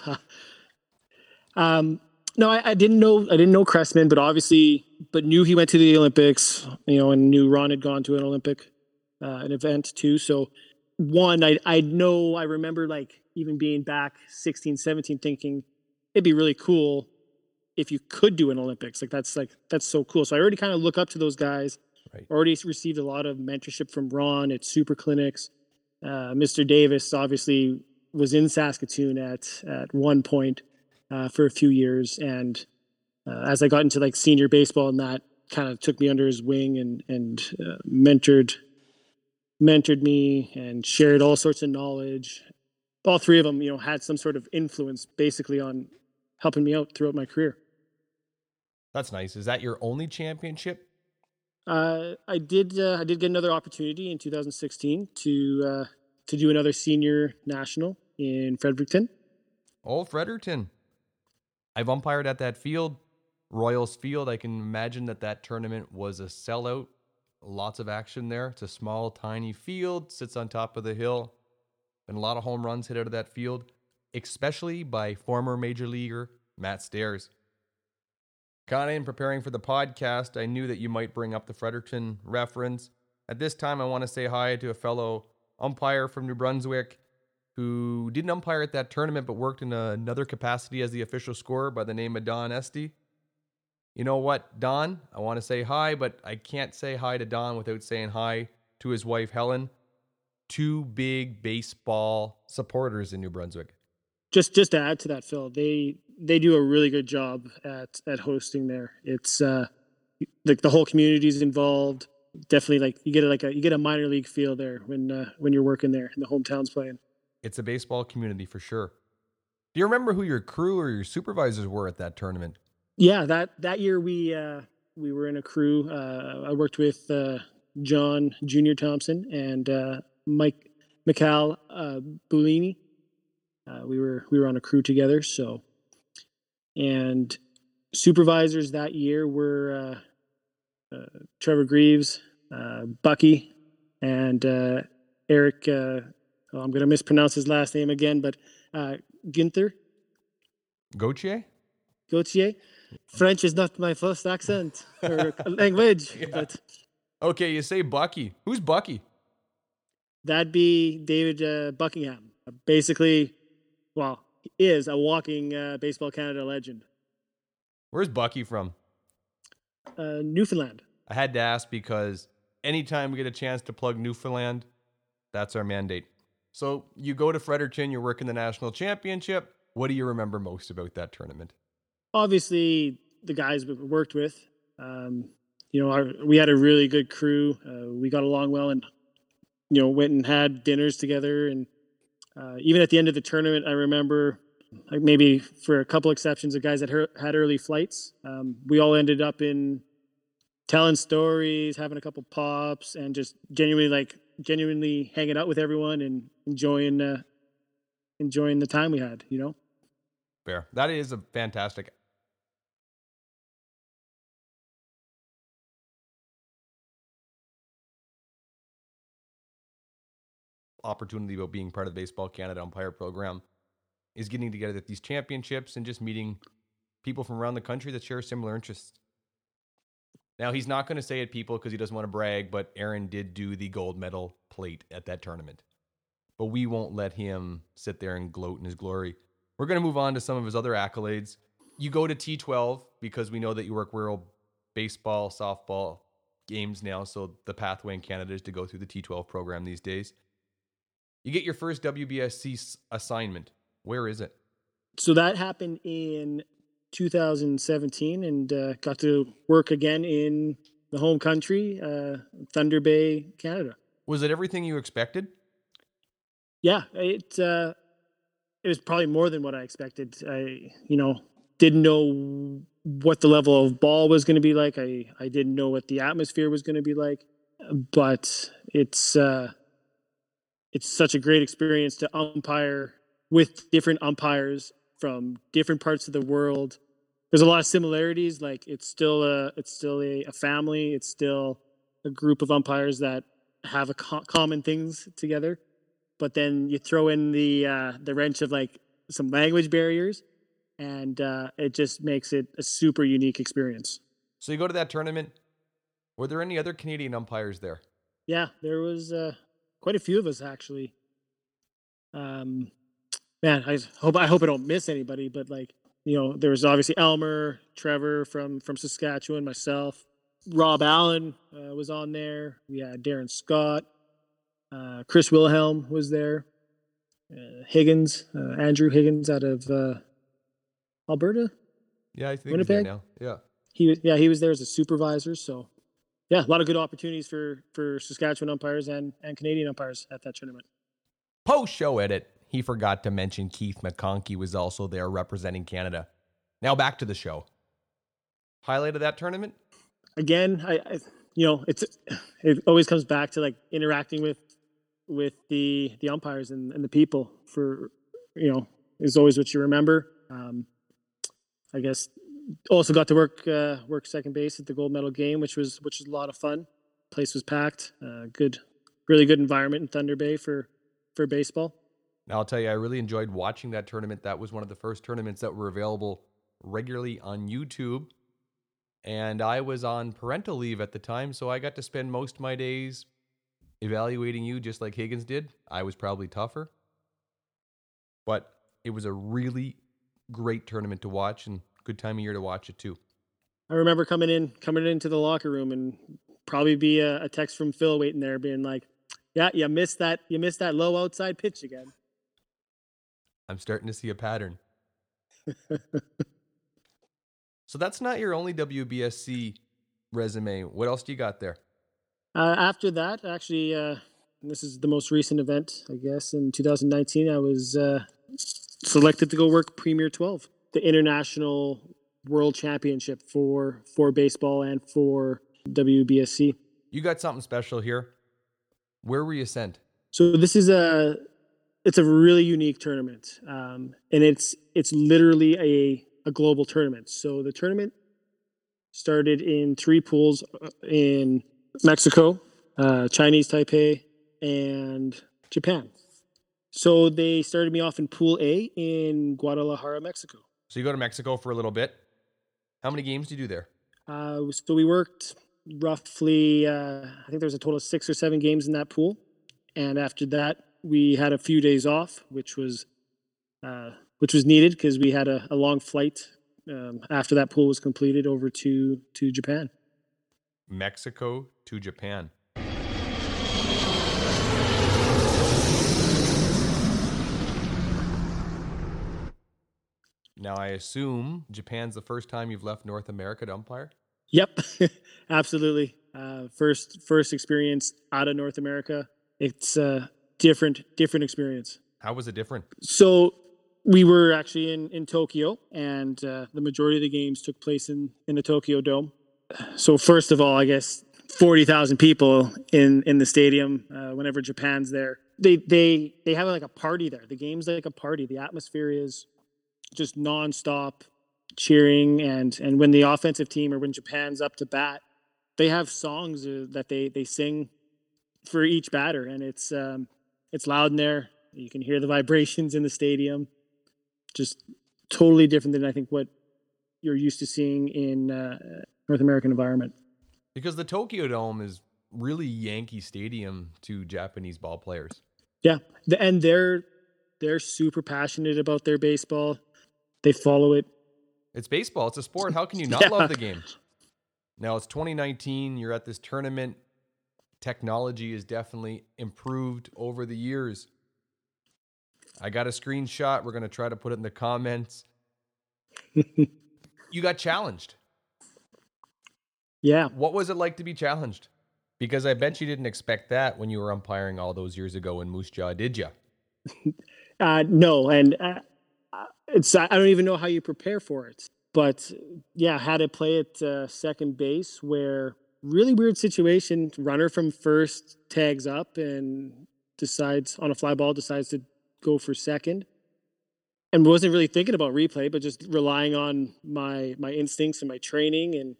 Um, no, I, I didn't know I didn't know Cressman, but obviously, but knew he went to the Olympics. You know, and knew Ron had gone to an Olympic, uh, an event too. So, one, I I know I remember like even being back 16, 17, thinking it'd be really cool if you could do an Olympics. Like that's like that's so cool. So I already kind of look up to those guys. Right. Already received a lot of mentorship from Ron at Super Clinics. Uh, Mr. Davis obviously was in Saskatoon at at one point uh, for a few years, and uh, as I got into like senior baseball, and that kind of took me under his wing and and uh, mentored mentored me and shared all sorts of knowledge. All three of them, you know, had some sort of influence basically on helping me out throughout my career. That's nice. Is that your only championship? Uh, I did. Uh, I did get another opportunity in 2016 to uh, to do another senior national in Fredericton. Oh, Fredericton. I've umpired at that field, Royals Field. I can imagine that that tournament was a sellout. Lots of action there. It's a small, tiny field, sits on top of the hill. Been a lot of home runs hit out of that field, especially by former major leaguer Matt Stairs. Kind of in preparing for the podcast, I knew that you might bring up the Fredericton reference. At this time, I want to say hi to a fellow umpire from New Brunswick who didn't umpire at that tournament but worked in another capacity as the official scorer by the name of Don Esty. You know what, Don? I want to say hi, but I can't say hi to Don without saying hi to his wife, Helen. Two big baseball supporters in New Brunswick. Just just to add to that, Phil, they they do a really good job at at hosting there. It's uh, like the whole community is involved. Definitely, like you get a, like a you get a minor league feel there when uh, when you're working there and the hometown's playing. It's a baseball community for sure. Do you remember who your crew or your supervisors were at that tournament? Yeah, that that year we uh, we were in a crew. Uh, I worked with uh, John Junior Thompson and uh, Mike Mikal uh, Bulini. Uh, we were we were on a crew together. So, and supervisors that year were uh, uh, Trevor Greaves, uh, Bucky, and uh, Eric. Uh, oh, I'm going to mispronounce his last name again, but uh, Günther Gautier? Gautier. French is not my first accent or language, Yeah. but Okay, you say Bucky. Who's Bucky? that'd be David uh, Buckingham. Basically, well, he is a walking uh, Baseball Canada legend. Where's Bucky from? Uh, Newfoundland. I had to ask because anytime we get a chance to plug Newfoundland, that's our mandate. So you go to Fredericton, you're working the national championship. What do you remember most about that tournament? Obviously, the guys we worked with. Um, you know, our, we had a really good crew. Uh, we got along well, and you know, went and had dinners together. And uh, even at the end of the tournament, I remember, like maybe for a couple exceptions, of guys that her- had early flights, um, we all ended up in telling stories, having a couple pops, and just genuinely like genuinely hanging out with everyone and enjoying uh, enjoying the time we had. You know. Fair. That is a fantastic. Opportunity about being part of the Baseball Canada umpire program is getting together at these championships and just meeting people from around the country that share similar interests. Now, he's not going to say it, people, because he doesn't want to brag, but Aaron did do the gold medal plate at that tournament. But we won't let him sit there and gloat in his glory. We're going to move on to some of his other accolades. You go to T12 because we know that you work World Baseball, softball games now. So the pathway in Canada is to go through the T12 program these days. You get your first WBSC assignment. Where is it? so that happened in 2017 and uh, got to work again in the home country, uh, Thunder Bay, Canada. Was it everything you expected? Yeah, it uh, it was probably more than what I expected. I, you know, didn't know what the level of ball was going to be like. I I didn't know what the atmosphere was going to be like, but it's uh, it's such a great experience to umpire with different umpires from different parts of the world. There's a lot of similarities. Like it's still a it's still a, a family. It's still a group of umpires that have a co- common things together. But then you throw in the uh, the wrench of like some language barriers, and uh, it just makes it a super unique experience. So you go to that tournament. Were there any other Canadian umpires there? Yeah, there was uh, quite a few of us actually. Um, man, I hope I hope I don't miss anybody, but like you know, there was obviously Elmer, Trevor from from Saskatchewan, myself, Rob Allen uh, was on there. We had Darren Scott, uh, Chris Wilhelm was there, uh, Higgins, uh, Andrew Higgins out of uh, Alberta. Yeah, I think Winnipeg? he's there now. Yeah. He was yeah he was there as a supervisor. So yeah, a lot of good opportunities for for Saskatchewan umpires and and Canadian umpires at that tournament. Post show edit. He forgot to mention Keith McConkey was also there representing Canada. Now back to the show. Highlight of that tournament? again, I, I you know it's it always comes back to like interacting with with the the umpires and, and the people for you know is always what you remember. Um, I guess also got to work uh, work second base at the gold medal game, which was which was a lot of fun. Place was packed. Uh, good, really good environment in Thunder Bay for for baseball. Now I'll tell you, I really enjoyed watching that tournament. That was one of the first tournaments that were available regularly on YouTube. And I was on parental leave at the time, so I got to spend most of my days evaluating you just like Higgins did. I was probably tougher. But it was a really great tournament to watch and good time of year to watch it too. I remember coming in coming into the locker room and probably be a, a text from Phil waiting there, being like, "Yeah, you missed that. You missed that low outside pitch again." I'm starting to see a pattern. so that's not your only WBSC resume. What else do you got there? Uh, after that, actually, uh, this is the most recent event, I guess. In 2019, I was uh, selected to go work Premier 12, the international world championship for for baseball and for WBSC. You got something special here. Where were you sent? So this is a it's a really unique tournament, um, and it's it's literally a a global tournament. So the tournament started in three pools uh, in Mexico, uh, Chinese Taipei, and Japan. So they started me off in Pool A in Guadalajara, Mexico. So you go to Mexico for a little bit. How many games do you do there? Uh, so we worked roughly, uh, I think there was a total of six or seven games in that pool, and after that we had a few days off, which was uh, which was needed because we had a, a long flight um, after that pool was completed over to to Japan. Mexico to Japan. Now I assume Japan's the first time you've left North America to umpire. Yep, absolutely. Uh, first first experience out of North America. It's a different different experience. How was it different? So we were actually in in Tokyo, and uh, the majority of the games took place in in the Tokyo Dome. So first of all, I guess forty thousand people in in the stadium. Uh, whenever Japan's there, they they they have like a party there. The game's like a party. The atmosphere is just nonstop cheering, and and when the offensive team or when Japan's up to bat, they have songs uh, that they they sing for each batter, and it's um, it's loud in there. You can hear the vibrations in the stadium. Just totally different than I think what you're used to seeing in uh, North American environment. Because the Tokyo Dome is really Yankee Stadium to Japanese ball players. Yeah, and they're they're super passionate about their baseball. They follow it. It's baseball. It's a sport. How can you not Yeah. love the game? Now it's 2019. You're at this tournament. Technology is definitely improved over the years. I got a screenshot. We're going to try to put it in the comments. you got challenged. Yeah. What was it like to be challenged? Because I bet you didn't expect that when you were umpiring all those years ago in Moose Jaw, did you? Uh, no, and uh, it's I don't even know how you prepare for it. But yeah, had to play at uh, second base where really weird situation. Runner from first tags up and decides on a fly ball decides to go for second, and wasn't really thinking about replay, but just relying on my my instincts and my training and.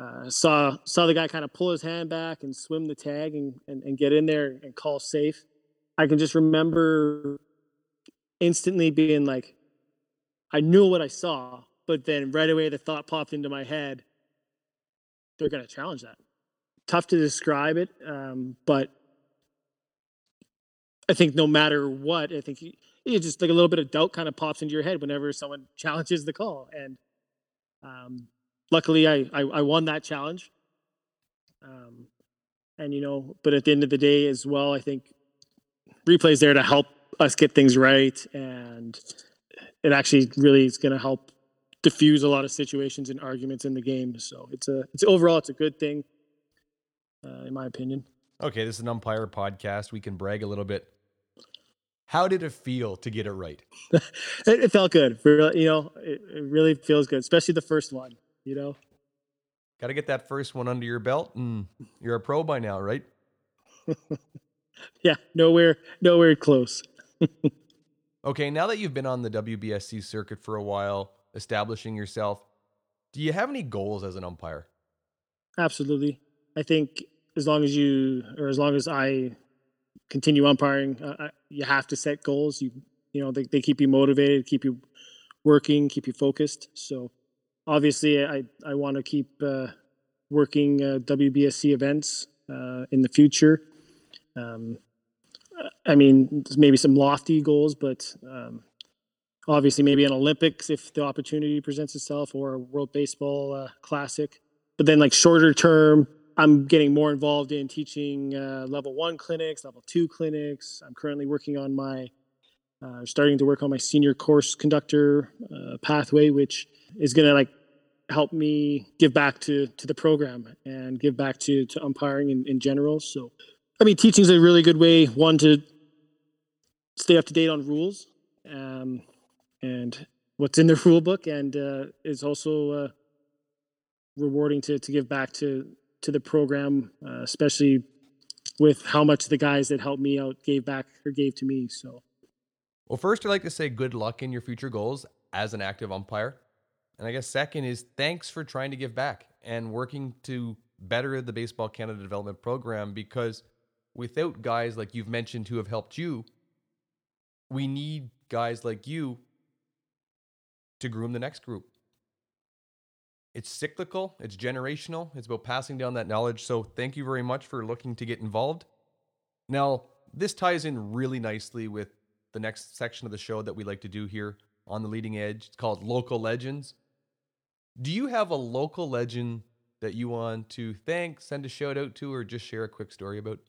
Uh, saw saw the guy kind of pull his hand back and swim the tag and, and, and get in there and call safe. I can just remember instantly being like, I knew what I saw, but then right away the thought popped into my head, they're going to challenge that. Tough to describe it, um, but I think no matter what, I think you, just like a little bit of doubt kind of pops into your head whenever someone challenges the call. And um, luckily, I, I, I won that challenge. Um, and you know, but at the end of the day, as well, I think replay's there to help us get things right, and it actually really is going to help diffuse a lot of situations and arguments in the game. So it's a it's overall it's a good thing, uh, in my opinion. Okay, this is an umpire podcast. We can brag a little bit. How did it feel to get it right? it, it, felt good. For, You know, it, it really feels good, especially the first one. You know, got to get that first one under your belt, and you're a pro by now, right? yeah, nowhere, nowhere close. okay, now that you've been on the WBSC circuit for a while, establishing yourself, do you have any goals as an umpire? Absolutely. I think as long as you, or as long as I continue umpiring, uh, you have to set goals. You, you know, they, they keep you motivated, keep you working, keep you focused. So obviously, I, I want to keep uh, working uh, WBSC events uh, in the future. Um, I mean, maybe some lofty goals, but um, obviously maybe an Olympics if the opportunity presents itself, or a World Baseball uh, Classic. But then, like shorter term, I'm getting more involved in teaching uh, level one clinics, level two clinics. I'm currently working on my, uh, starting to work on my senior course conductor uh, pathway, which is going to like help me give back to to the program and give back to to umpiring in, in general. So I mean, teaching is a really good way one to stay up to date on rules um, and what's in the rule book, and uh, also uh, rewarding to to give back to to the program, uh, especially with how much the guys that helped me out gave back or gave to me. So, well, first, I'd like to say good luck in your future goals as an active umpire, and I guess second is thanks for trying to give back and working to better the Baseball Canada Development Program because without guys like you've mentioned who have helped you, we need guys like you to groom the next group. It's cyclical, it's generational, it's about passing down that knowledge. So, thank you very much for looking to get involved. Now, this ties in really nicely with the next section of the show that we like to do here on the leading edge. It's called Local Legends. Do you have a local legend that you want to thank, send a shout out to, or just share a quick story about?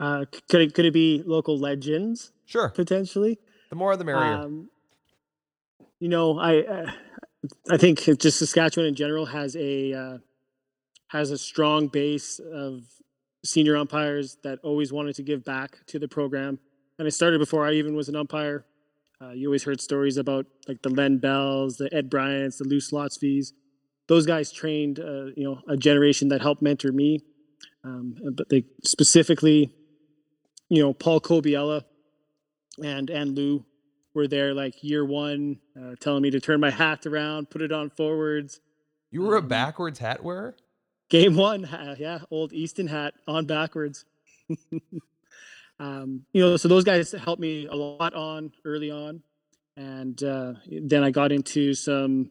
Uh, could it could it be local legends? Sure. Potentially. The more the merrier. Um, you know, I uh, I think just Saskatchewan in general has a uh, has a strong base of senior umpires that always wanted to give back to the program. And it started before I even was an umpire. Uh, you always heard stories about like the Len Bells, the Ed Bryants, the Lou Slotsvies. Those guys trained, uh, you know, a generation that helped mentor me. Um, but they specifically you know, Paul Kobiela and and Lou were there like year one, uh, telling me to turn my hat around, put it on forwards. You were a backwards hat wearer. Game one, uh, yeah, old Easton hat on backwards. um, you know, so those guys helped me a lot on early on, and uh, then I got into some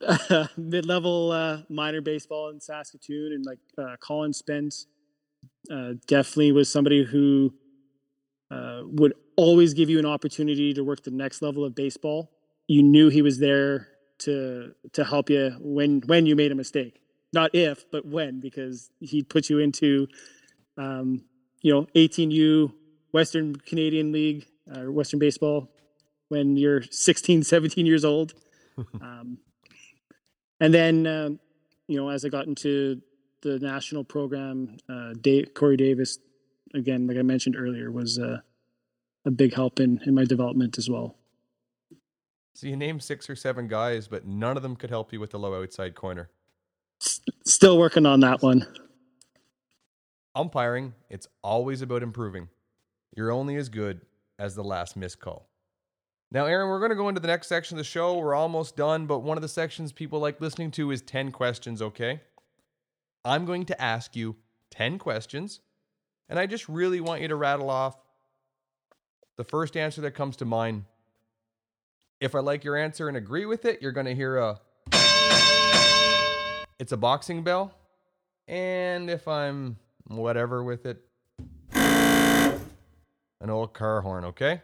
mid-level uh, minor baseball in Saskatoon, and like uh, Colin Spence uh, definitely was somebody who uh, would always give you an opportunity to work the next level of baseball. You knew he was there to to help you when when you made a mistake, not if, but when, because he'd put you into, um, you know, 18U Western Canadian League uh, Western baseball when you're 16, 17 years old. um, and then, um, you know, as I got into the national program, uh, Dave, Corey Davis, again, like I mentioned earlier, was uh, a big help in, in my development as well. So you named six or seven guys, but none of them could help you with the low outside corner. S- still working on that one. Umpiring, it's always about improving. You're only as good as the last missed call. Now, Aaron, we're going to go into the next section of the show. We're almost done, but one of the sections people like listening to is 10 questions, okay? I'm going to ask you 10 questions, and I just really want you to rattle off the first answer that comes to mind. If I like your answer and agree with it, you're going to hear a it's a boxing bell. And if I'm whatever with it, an old car horn, okay?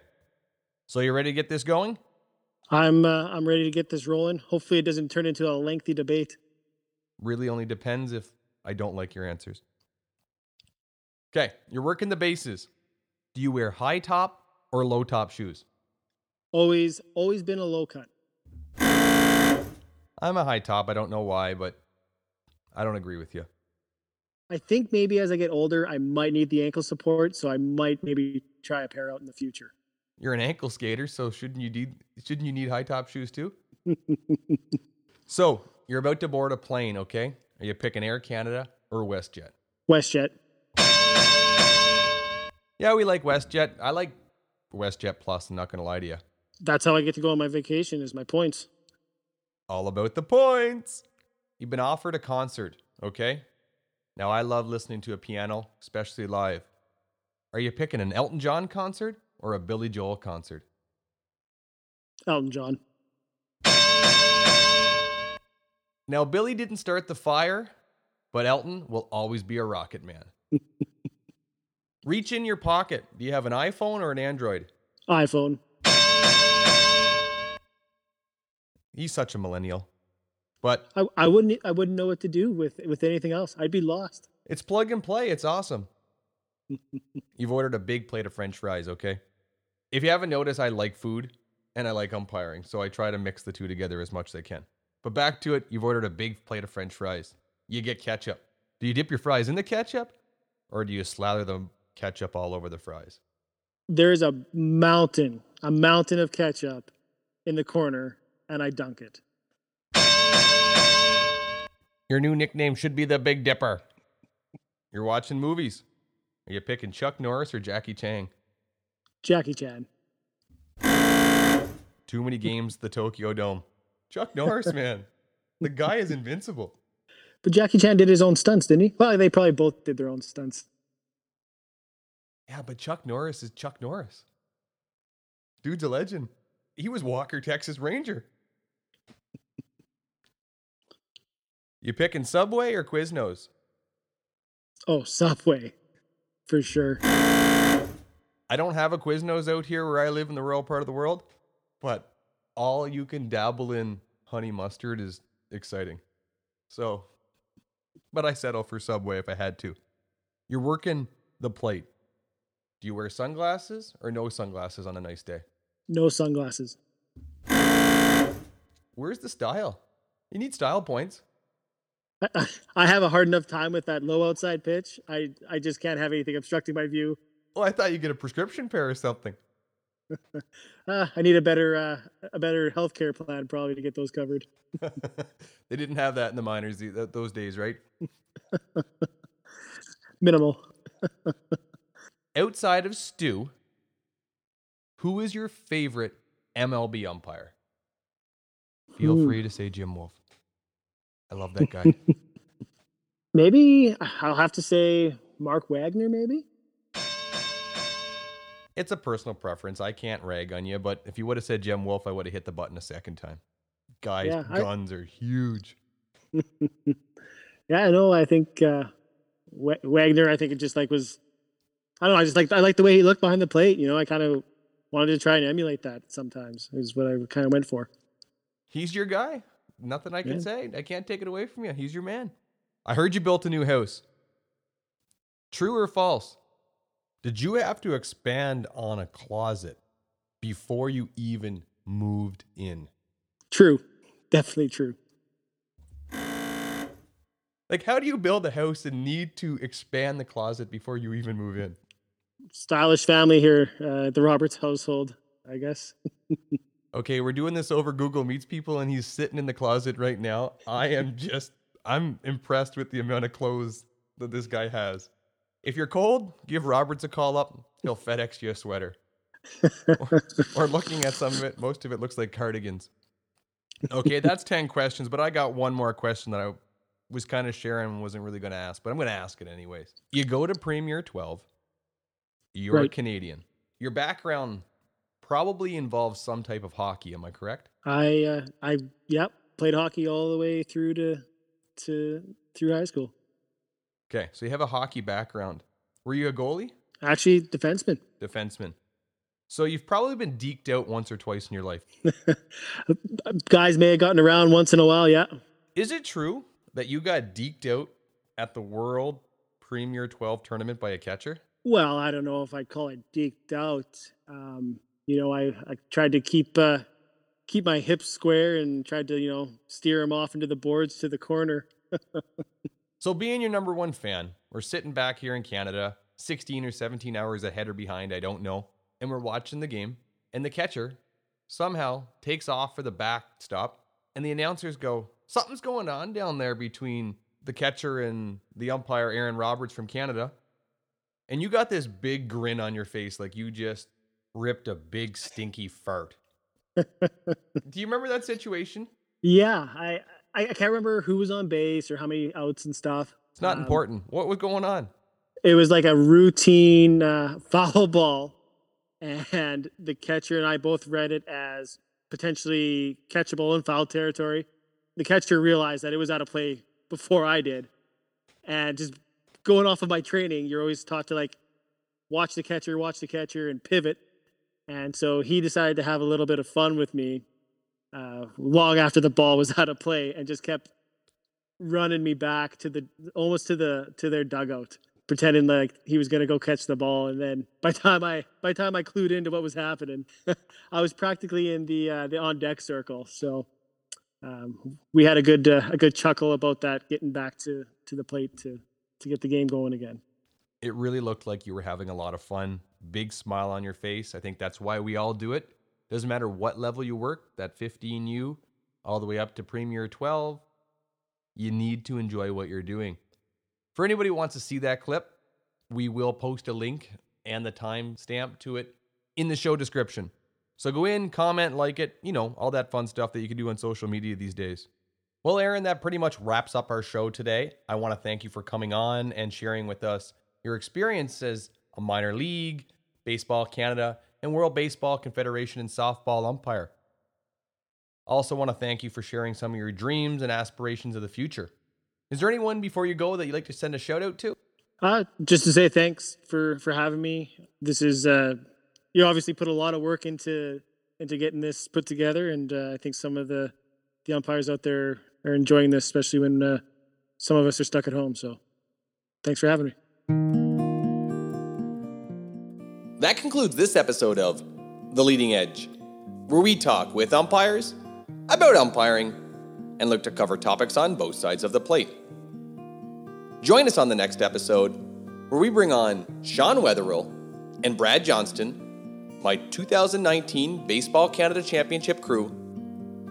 So you ready to get this going? I'm uh, I'm ready to get this rolling. Hopefully, it doesn't turn into a lengthy debate. Really only depends if I don't like your answers. Okay, you're working the bases. Do you wear high top or low top shoes? Always, always been a low cut. I'm a high top. I don't know why, but I don't agree with you. I think maybe as I get older, I might need the ankle support, so I might maybe try a pair out in the future. You're an ankle skater, so shouldn't you need shouldn't you need high top shoes too? so you're about to board a plane, okay? Are you picking Air Canada or WestJet? WestJet. Yeah, we like WestJet. I like WestJet Plus. I'm not gonna lie to you. That's how I get to go on my vacation. Is my points. All about the points. You've been offered a concert, okay? Now I love listening to a piano, especially live. Are you picking an Elton John concert or a Billy Joel concert? Elton John. Now, Billy didn't start the fire, but Elton will always be a rocket man. Reach in your pocket. Do you have an iPhone or an Android? iPhone. He's such a millennial. But I, I wouldn't I wouldn't know what to do with with anything else. I'd be lost. it's plug and play. It's awesome. You've ordered a big plate of french fries, okay? If you haven't noticed, I like food and I like umpiring, so I try to mix the two together as much as I can. But back to it, you've ordered a big plate of french fries. You get ketchup. Do you dip your fries in the ketchup or do you slather the ketchup all over the fries? There's a mountain, a mountain of ketchup in the corner, and I dunk it. Your new nickname should be the Big Dipper. You're watching movies. Are you picking Chuck Norris or Jackie Chan? Jackie Chan. Too many games, the Tokyo Dome. Chuck Norris, man. The guy is invincible. But Jackie Chan did his own stunts, didn't he? Well, they probably both did their own stunts. Yeah, but Chuck Norris is Chuck Norris. Dude's a legend. He was Walker, Texas Ranger. You picking Subway or Quiznos? Oh, Subway, for sure. I don't have a Quiznos out here where I live in the rural part of the world, but all you can dabble in honey mustard is exciting. So, but I settle for Subway if I had to. You're working the plate. Do you wear sunglasses or no sunglasses on a nice day? No sunglasses. Where's the style? You need style points. I, I have a hard enough time with that low outside pitch. I, I just can't have anything obstructing my view. Well, I thought you'd get a prescription pair or something. Uh, I need a better uh, a better healthcare plan probably to get those covered. they didn't have that in the minors th- th- those days, right? Minimal. Outside of Stu, who is your favorite MLB umpire? Feel Ooh. free to say Jim Wolf. I love that guy. Maybe I'll have to say Mark Wegner. Maybe. It's a personal preference. I can't rag on you, but if you would have said Jim Wolf, I would have hit the button a second time. Guy's Yeah, I- guns are huge. Yeah, I know. I think uh, Wa- Wegner. I think it just like was. I don't know. I just like I like the way he looked behind the plate. You know, I kind of wanted to try and emulate that. Sometimes is what I kind of went for. He's your guy. Nothing I can Yeah. say. I can't take it away from you. He's your man. I heard you built a new house. True or false? Did you have to expand on a closet before you even moved in. True. Definitely true. Like, how do you build a house and need to expand the closet before you even move in? Stylish family here uh, the Roberts household, I guess. Okay, we're doing this over Google Meets people, and he's sitting in the closet right now. I am just, I'm impressed with the amount of clothes that this guy has. If you're cold, give Roberts a call up. He'll FedEx you a sweater. or, or looking at some of it, most of it looks like cardigans. Okay, that's 10 questions, but I got one more question that I was kind of sharing and wasn't really going to ask, but I'm going to ask it anyways. You go to Premier 12, you're a Right. Canadian. Your background probably involves some type of hockey, am I correct? I uh, I yep played hockey all the way through to to through high school. Okay, so you have a hockey background. Were you a goalie? Actually, defenseman. Defenseman. So you've probably been deked out once or twice in your life. Guys may have gotten around once in a while. Yeah. Is it true that you got deked out at the World Premier 12 tournament by a catcher? Well, I don't know if I'd call it deked out. Um, you know, I, I tried to keep uh, keep my hips square and tried to you know steer him off into the boards to the corner. So, being your number one fan, we're sitting back here in Canada, 16 or 17 hours ahead or behind, I don't know, and we're watching the game, and the catcher somehow takes off for the backstop, and the announcers go, Something's going on down there between the catcher and the umpire, Aaron Roberts from Canada. And you got this big grin on your face like you just ripped a big stinky fart. Do you remember that situation? Yeah, I, I I can't remember who was on base or how many outs and stuff. It's not Um, important. What was going on? It was like a routine uh, foul ball, and the catcher and I both read it as potentially catchable in foul territory. The catcher realized that it was out of play before I did, and just going off of my training, you're always taught to like watch the catcher, watch the catcher, and pivot. And so he decided to have a little bit of fun with me uh, long after the ball was out of play, and just kept running me back to the almost to the to their dugout pretending like he was going to go catch the ball and then by time i by time i clued into what was happening i was practically in the uh, the on deck circle so um, we had a good uh, a good chuckle about that getting back to to the plate to to get the game going again it really looked like you were having a lot of fun. Big smile on your face. I think that's why we all do it. Doesn't matter what level you work, that 15U all the way up to Premier 12, you need to enjoy what you're doing. For anybody who wants to see that clip, we will post a link and the timestamp to it in the show description. So go in, comment, like it, you know, all that fun stuff that you can do on social media these days. Well, Aaron, that pretty much wraps up our show today. I want to thank you for coming on and sharing with us your experience as a minor league, Baseball Canada, and World Baseball Confederation and softball umpire. Also, want to thank you for sharing some of your dreams and aspirations of the future. Is there anyone before you go that you'd like to send a shout out to? uh, just to say thanks for for having me this is uh, you obviously put a lot of work into into getting this put together and uh, i think some of the the umpires out there are enjoying this especially when uh, some of us are stuck at home so thanks for having me That concludes this episode of The Leading Edge, where we talk with umpires about umpiring and look to cover topics on both sides of the plate. Join us on the next episode, where we bring on Sean Wetherill and Brad Johnston, my 2019 Baseball Canada Championship crew,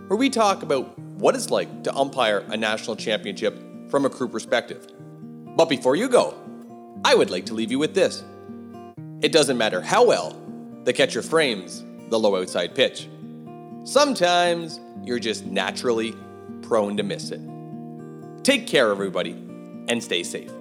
where we talk about what it's like to umpire a national championship from a crew perspective. But before you go, I would like to leave you with this. It doesn't matter how well the catcher frames the low outside pitch. Sometimes you're just naturally prone to miss it. Take care, everybody, and stay safe.